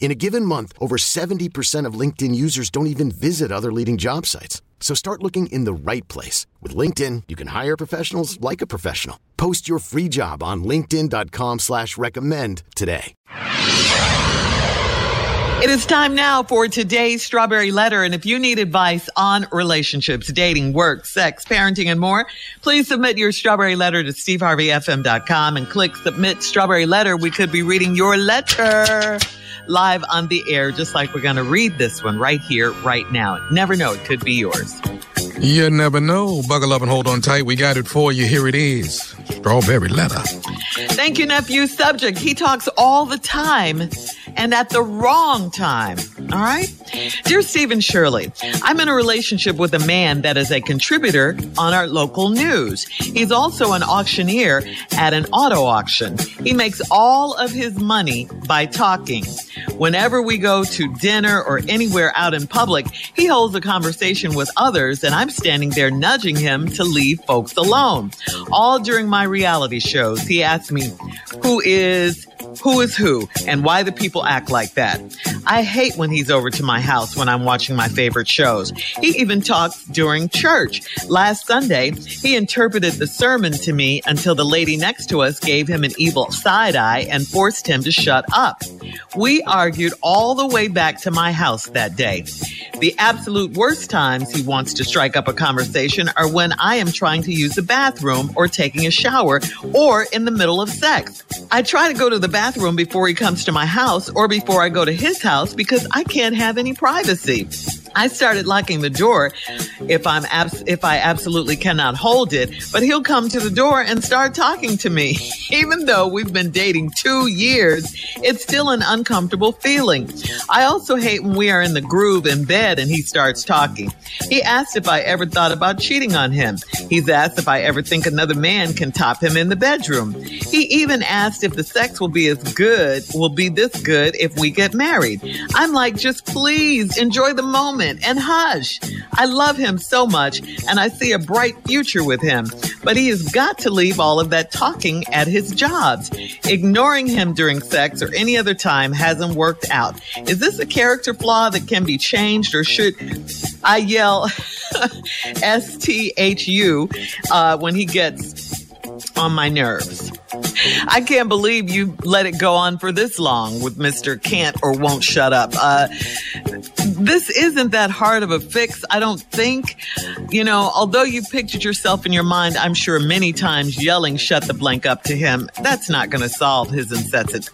In a given month, over 70% of LinkedIn users don't even visit other leading job sites. So start looking in the right place. With LinkedIn, you can hire professionals like a professional. Post your free job on linkedin.com slash recommend today. It is time now for today's Strawberry Letter. And if you need advice on relationships, dating, work, sex, parenting, and more, please submit your Strawberry Letter to steveharveyfm.com and click Submit Strawberry Letter. We could be reading your letter live on the air, just like we're going to read this one right here, right now. Never know, it could be yours. You never know. Buckle up and hold on tight. We got it for you. Here it is. Strawberry letter. Thank you, nephew. Subject. He talks all the time and at the wrong time. All right. Dear Stephen Shirley, I'm in a relationship with a man that is a contributor on our local news. He's also an auctioneer at an auto auction. He makes all of his money by talking. Whenever we go to dinner or anywhere out in public, he holds a conversation with others and I'm standing there nudging him to leave folks alone. All during my reality shows, he asks me, who is who is who and why the people act like that. I hate when he's over to my house when I'm watching my favorite shows. He even talks during church. Last Sunday, he interpreted the sermon to me until the lady next to us gave him an evil side eye and forced him to shut up. We argued all the way back to my house that day. The absolute worst times he wants to strike up a conversation are when I am trying to use the bathroom or taking a shower or in the middle of sex. I try to go to the bathroom before he comes to my house or before I go to his house because I can't have any privacy. I started locking the door if I'm abs- if I absolutely cannot hold it, but he'll come to the door and start talking to me. Even though we've been dating 2 years, it's still an uncomfortable feeling. I also hate when we are in the groove in bed and he starts talking. He asked if I ever thought about cheating on him. He's asked if I ever think another man can top him in the bedroom. He even asked if the sex will be as good, will be this good if we get married. I'm like, just please enjoy the moment and hush. I love him so much and I see a bright future with him, but he has got to leave all of that talking at his jobs. Ignoring him during sex or any other time hasn't worked out. Is this a character flaw that can be changed or should I yell S T H U uh, when he gets on my nerves? I can't believe you let it go on for this long with Mr. Can't or Won't Shut Up. Uh, this isn't that hard of a fix, I don't think. You know, although you've pictured yourself in your mind, I'm sure many times yelling shut the blank up to him, that's not going to solve his incessant,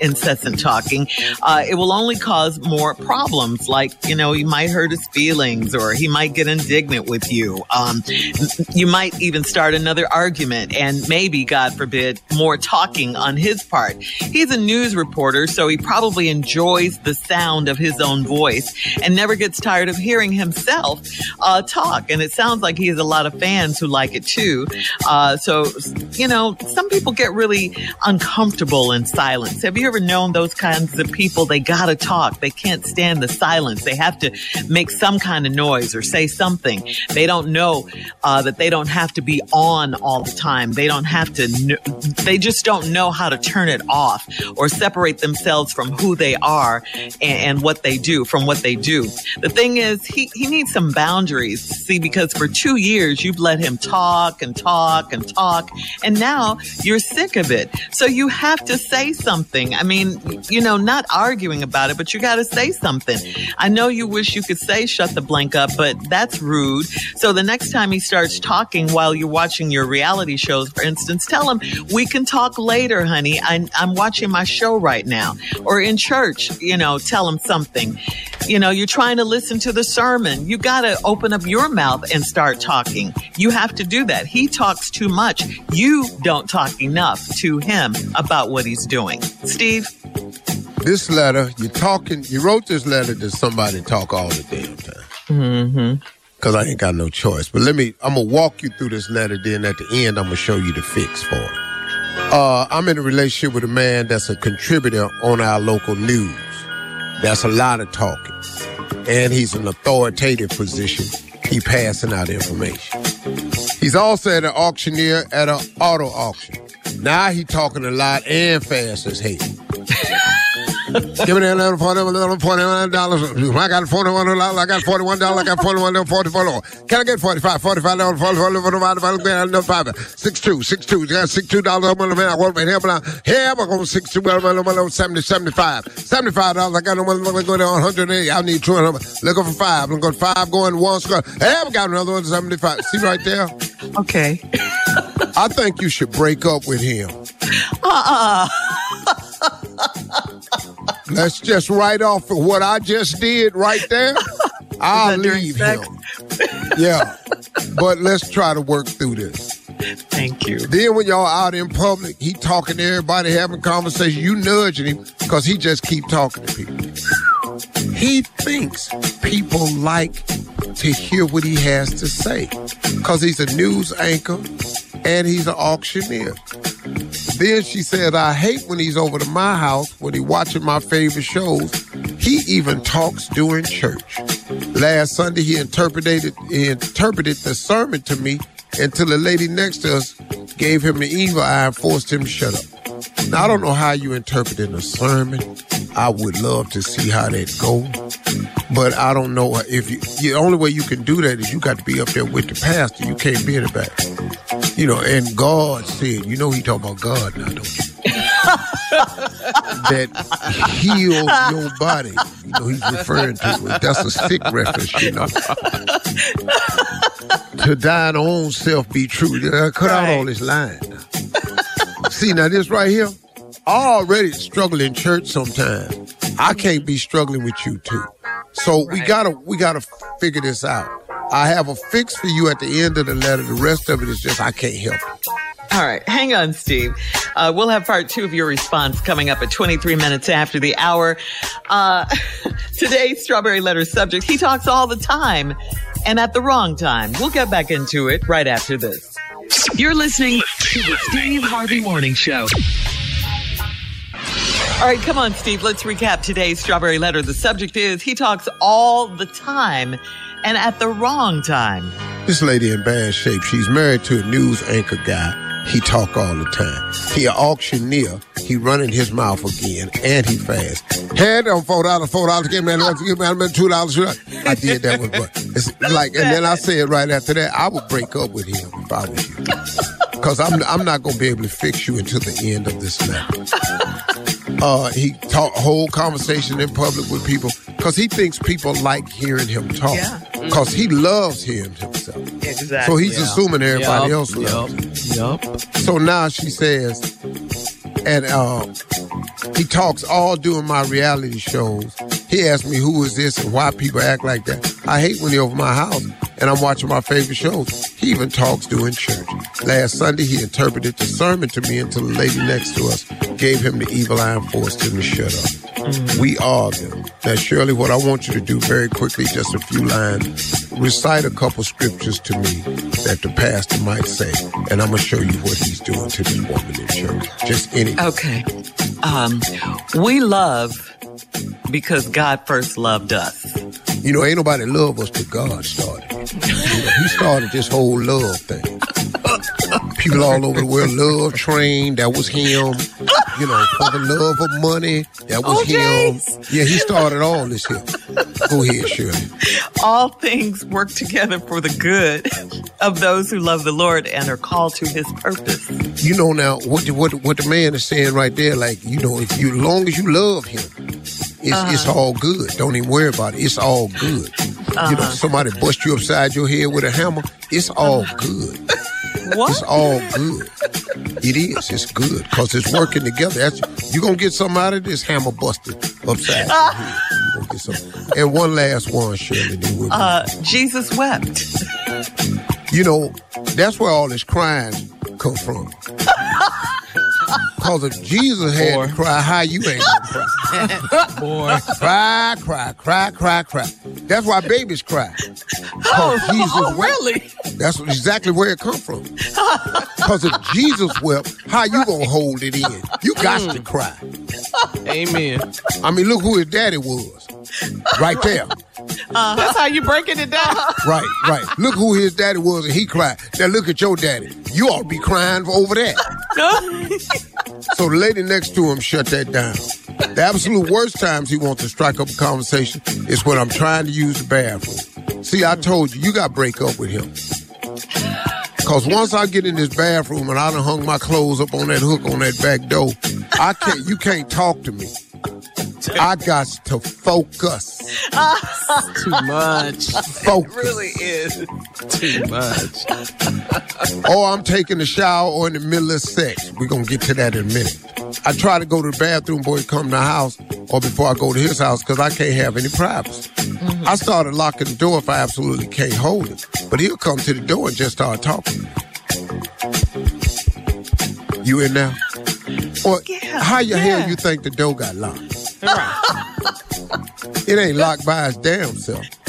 incessant talking. Uh, it will only cause more problems. Like, you know, you might hurt his feelings or he might get indignant with you. Um, you might even start another argument and maybe, God forbid, more talking on his part. He's a news reporter, so he probably enjoys the sound of his own voice and never gets tired of hearing himself uh, talk. And it sounds like he has a lot of fans who like it too. Uh, so, you know, some people get really uncomfortable in silence. Have you ever known those kinds of people? They gotta talk. They can't stand the silence. They have to make some kind of noise or say something. They don't know uh, that they don't have to be on all the time. They don't have to. Kn- they just don't know how to turn it off or separate themselves from who they are and, and what they do from what they do. The thing is, he, he needs some boundaries. See, because for two years you've let him talk and talk and talk, and now you're sick of it. So you have to say something. I mean, you know, not arguing about it, but you got to say something. I know you wish you could say shut the blank up, but that's rude. So the next time he starts talking while you're watching your reality shows, for instance, tell him, we can talk later, honey. I, I'm watching my show right now. Or in church, you know, tell him something. You know, you're trying to listen to the sermon. You got to open up your mouth and start talking. You have to do that. He talks too much. You don't talk enough to him about what he's doing. Steve? This letter, you're talking, you wrote this letter to somebody talk all the damn time. Mm-hmm. Cause I ain't got no choice. But let me, I'm gonna walk you through this letter. Then at the end, I'm gonna show you the fix for it. Uh, I'm in a relationship with a man that's a contributor on our local news. That's a lot of talking. And he's an authoritative position. He passing out information. He's also an auctioneer at an auto auction. Now he talking a lot and fast as hell. Give me that little forty-one dollars. I got forty-one dollars. I got forty-one dollars. I got forty-one dollars. Forty-four dollars. Can I get forty-five? Forty-five dollars. Forty-four dollars. No five. Six-two. Six-two. Got six-two dollars. I'm gonna. I want to help now. Here I'm going six-two. Well, seventy. Seventy-five. Seventy-five dollars. I got no money. I'm going down hundred eighty. I need two hundred. Looking for five. I'm going five. Going one. Square. Hey, I got another one. Seventy-five. See right there. Okay. I think you should break up with him. Uh-uh. Let's just write off of what I just did right there. I'll leave him. yeah. But let's try to work through this. Thank you. Then when y'all out in public, he talking to everybody, having conversation, you nudging him because he just keep talking to people. He thinks people like to hear what he has to say because he's a news anchor and he's an auctioneer. Then she said, I hate when he's over to my house, when he watching my favorite shows. He even talks during church. Last Sunday, he interpreted, he interpreted the sermon to me until the lady next to us gave him the evil eye and forced him to shut up. Now, I don't know how you interpret in a sermon. I would love to see how that go. But I don't know if you, the only way you can do that is you got to be up there with the pastor. You can't be in the back. You know, and God said, you know, he talking about God now, don't you? that heal your body. You know, he's referring to it. That's a sick reference, you know. to thine own self be true. Uh, cut right. out all this lying. See, now this right here, I already struggle in church sometimes. I can't be struggling with you too. So right. we gotta we gotta figure this out. I have a fix for you at the end of the letter. The rest of it is just I can't help it. All right, hang on, Steve. Uh, we'll have part two of your response coming up at 23 minutes after the hour. Uh, today's Strawberry Letter subject, he talks all the time and at the wrong time. We'll get back into it right after this. You're listening to the Steve Harvey Morning Show. All right, come on, Steve. Let's recap today's Strawberry Letter. The subject is he talks all the time and at the wrong time. This lady in bad shape. She's married to a news anchor guy. He talk all the time. He an auctioneer. He running his mouth again, and he fast. Hey, on four dollars, four dollars. Give me that. Give me two dollars. I did that one, but it's like, and then I said right after that, I would break up with him if I was you, because I'm I'm not gonna be able to fix you until the end of this letter. Uh, he talk whole conversation in public with people because he thinks people like hearing him talk. Because he loves him himself. Exactly. So he's yeah. assuming everybody yep. else loves yep. him. Yep. So now she says, and uh, he talks all during my reality shows. He asked me who is this and why people act like that. I hate when he over my house and I'm watching my favorite shows. He even talks during church. Last Sunday, he interpreted the sermon to me until the lady next to us gave him the evil eye and forced him to shut up. Mm-hmm. We argue. Now, Shirley, what I want you to do very quickly, just a few lines, recite a couple scriptures to me that the pastor might say, and I'm going to show you what he's doing to this woman in church. Just any. Okay. Um, we love because God first loved us. You know, ain't nobody love us but God started. You know, he started this whole love thing. People all over the world love train. That was him. You know, for the love of money. That was O'Jays. him. Yeah, he started all this here. Go ahead, Shirley. All things work together for the good of those who love the Lord and are called to his purpose. You know now what the, what what the man is saying right there. Like you know, if you, as long as you love him, it's it's Uh-huh. all good. Don't even worry about it. It's all good. You know, somebody bust you upside your head with a hammer. It's all good. What? It's all good. It is. It's good because it's working together. That's you gonna get something out of this hammer busted upside your head. Gonna get something. And one last one, Shirley. Uh, Jesus wept. you know, that's where all this crying come from. Cause if Jesus had Boy. to cry, how you ain't gonna cry? Boy. Cry, cry, cry, cry, cry. That's why babies cry. Cause Jesus oh, wept. really? That's exactly where it come from. Cause if Jesus wept, how you gonna hold it in? You got to mm. cry. Amen. I mean, look who his daddy was. Right there. That's how you breaking it down. Right, right. Look who his daddy was and he cried. Now look at your daddy. You ought to be crying over that. So the lady next to him shut that down. The absolute worst times he wants to strike up a conversation is when I'm trying to use the bathroom. See, I told you, you got to break up with him. Because once I get in this bathroom and I done hung my clothes up on that hook on that back door, I can't, you can't talk to me. I got to focus. Too much. Focus. Really is. Too much. or I'm taking a shower or in the middle of sex. We're going to get to that in a minute. I try to go to the bathroom before he come to the house or before I go to his house because I can't have any privacy. Mm-hmm. I started locking the door if I absolutely can't hold it. But he'll come to the door and just start talking. You in there? Or Yeah, how your yeah. hell you think the door got locked? It ain't locked by its damn self.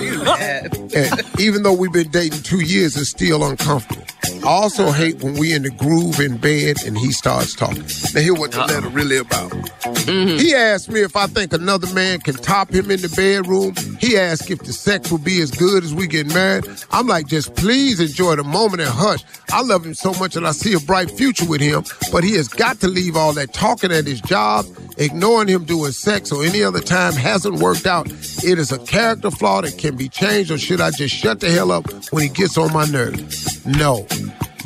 And even though we've been dating two years, it's still uncomfortable. I also hate when we in the groove in bed and he starts talking. Now hear what the uh-uh. letter really about. Mm-hmm. He asked me if I think another man can top him in the bedroom. He asked if the sex will be as good as we get married. I'm like, just please enjoy the moment and hush. I love him so much and I see a bright future with him, but he has got to leave all that talking at his job. Ignoring him doing sex or any other time hasn't worked out. It is a character flaw that can be changed, or should I just shut the hell up when he gets on my nerves? No.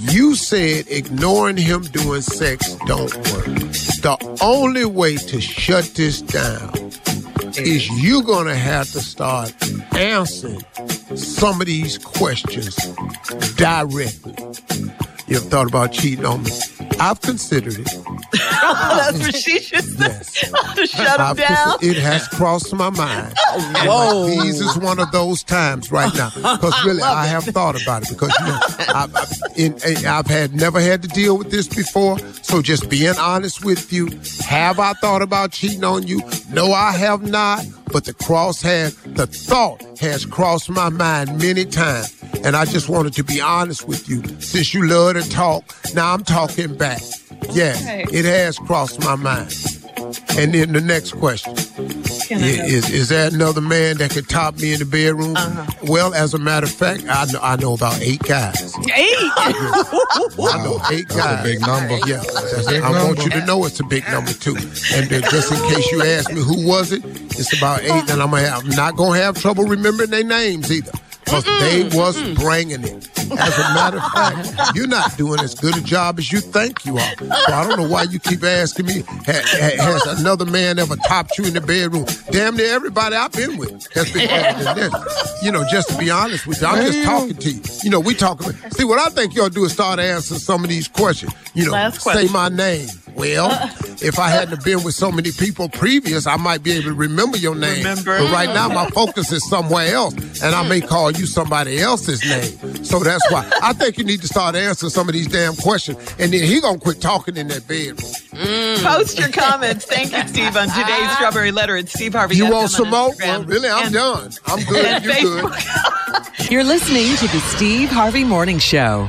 You said ignoring him doing sex don't work. The only way to shut this down is you're gonna have to start answering some of these questions directly. You ever thought about cheating on me? I've considered it. That's what she just said. Yes. Oh, shut him down. it has crossed my mind. Oh, whoa. like, these is one of those times right now. Because really, I have thought about it. Because you know, I've, I've, in, in- I've had never had to deal with this before. So just being honest with you, have I thought about cheating on you? No, I have not. But the cross has, the thought has crossed my mind many times. And I just wanted to be honest with you. Since you love to talk, now I'm talking back. Yes, Okay. it has crossed my mind. And then the next question. Is, have- is, is there another man that could top me in the bedroom? Uh-huh. Well, as a matter of fact, I know, I know about eight guys. Eight. I know eight That's a guys. big number. Yeah, that's- Big I want you to know it's a big number too. And uh, just in case you ask me who was it, it's about eight. And I'm, gonna have, I'm not gonna have trouble remembering their names either. Because they was bringing it. As a matter of fact, you're not doing as good a job as you think you are. So I don't know why you keep asking me, ha- ha- has another man ever topped you in the bedroom? Damn near everybody I've been with has been better than this. You know, just to be honest with you, I'm just talking to you. You know, we talking. See, what I think y'all do is start answering some of these questions. You know, Last say my name. Well, uh. if I hadn't have been with so many people previous, I might be able to remember your name. Remember. But right now, my focus is somewhere else, and I may call you somebody else's name. So that's why I think you need to start answering some of these damn questions, and then he gonna quit talking in that bedroom. Mm. Post your comments. Thank you, Steve, on today's ah. Strawberry Letter It's Steve Harvey. You FM want on some more? Well, really, I'm and- done. I'm good. and You good? You're listening to the Steve Harvey Morning Show.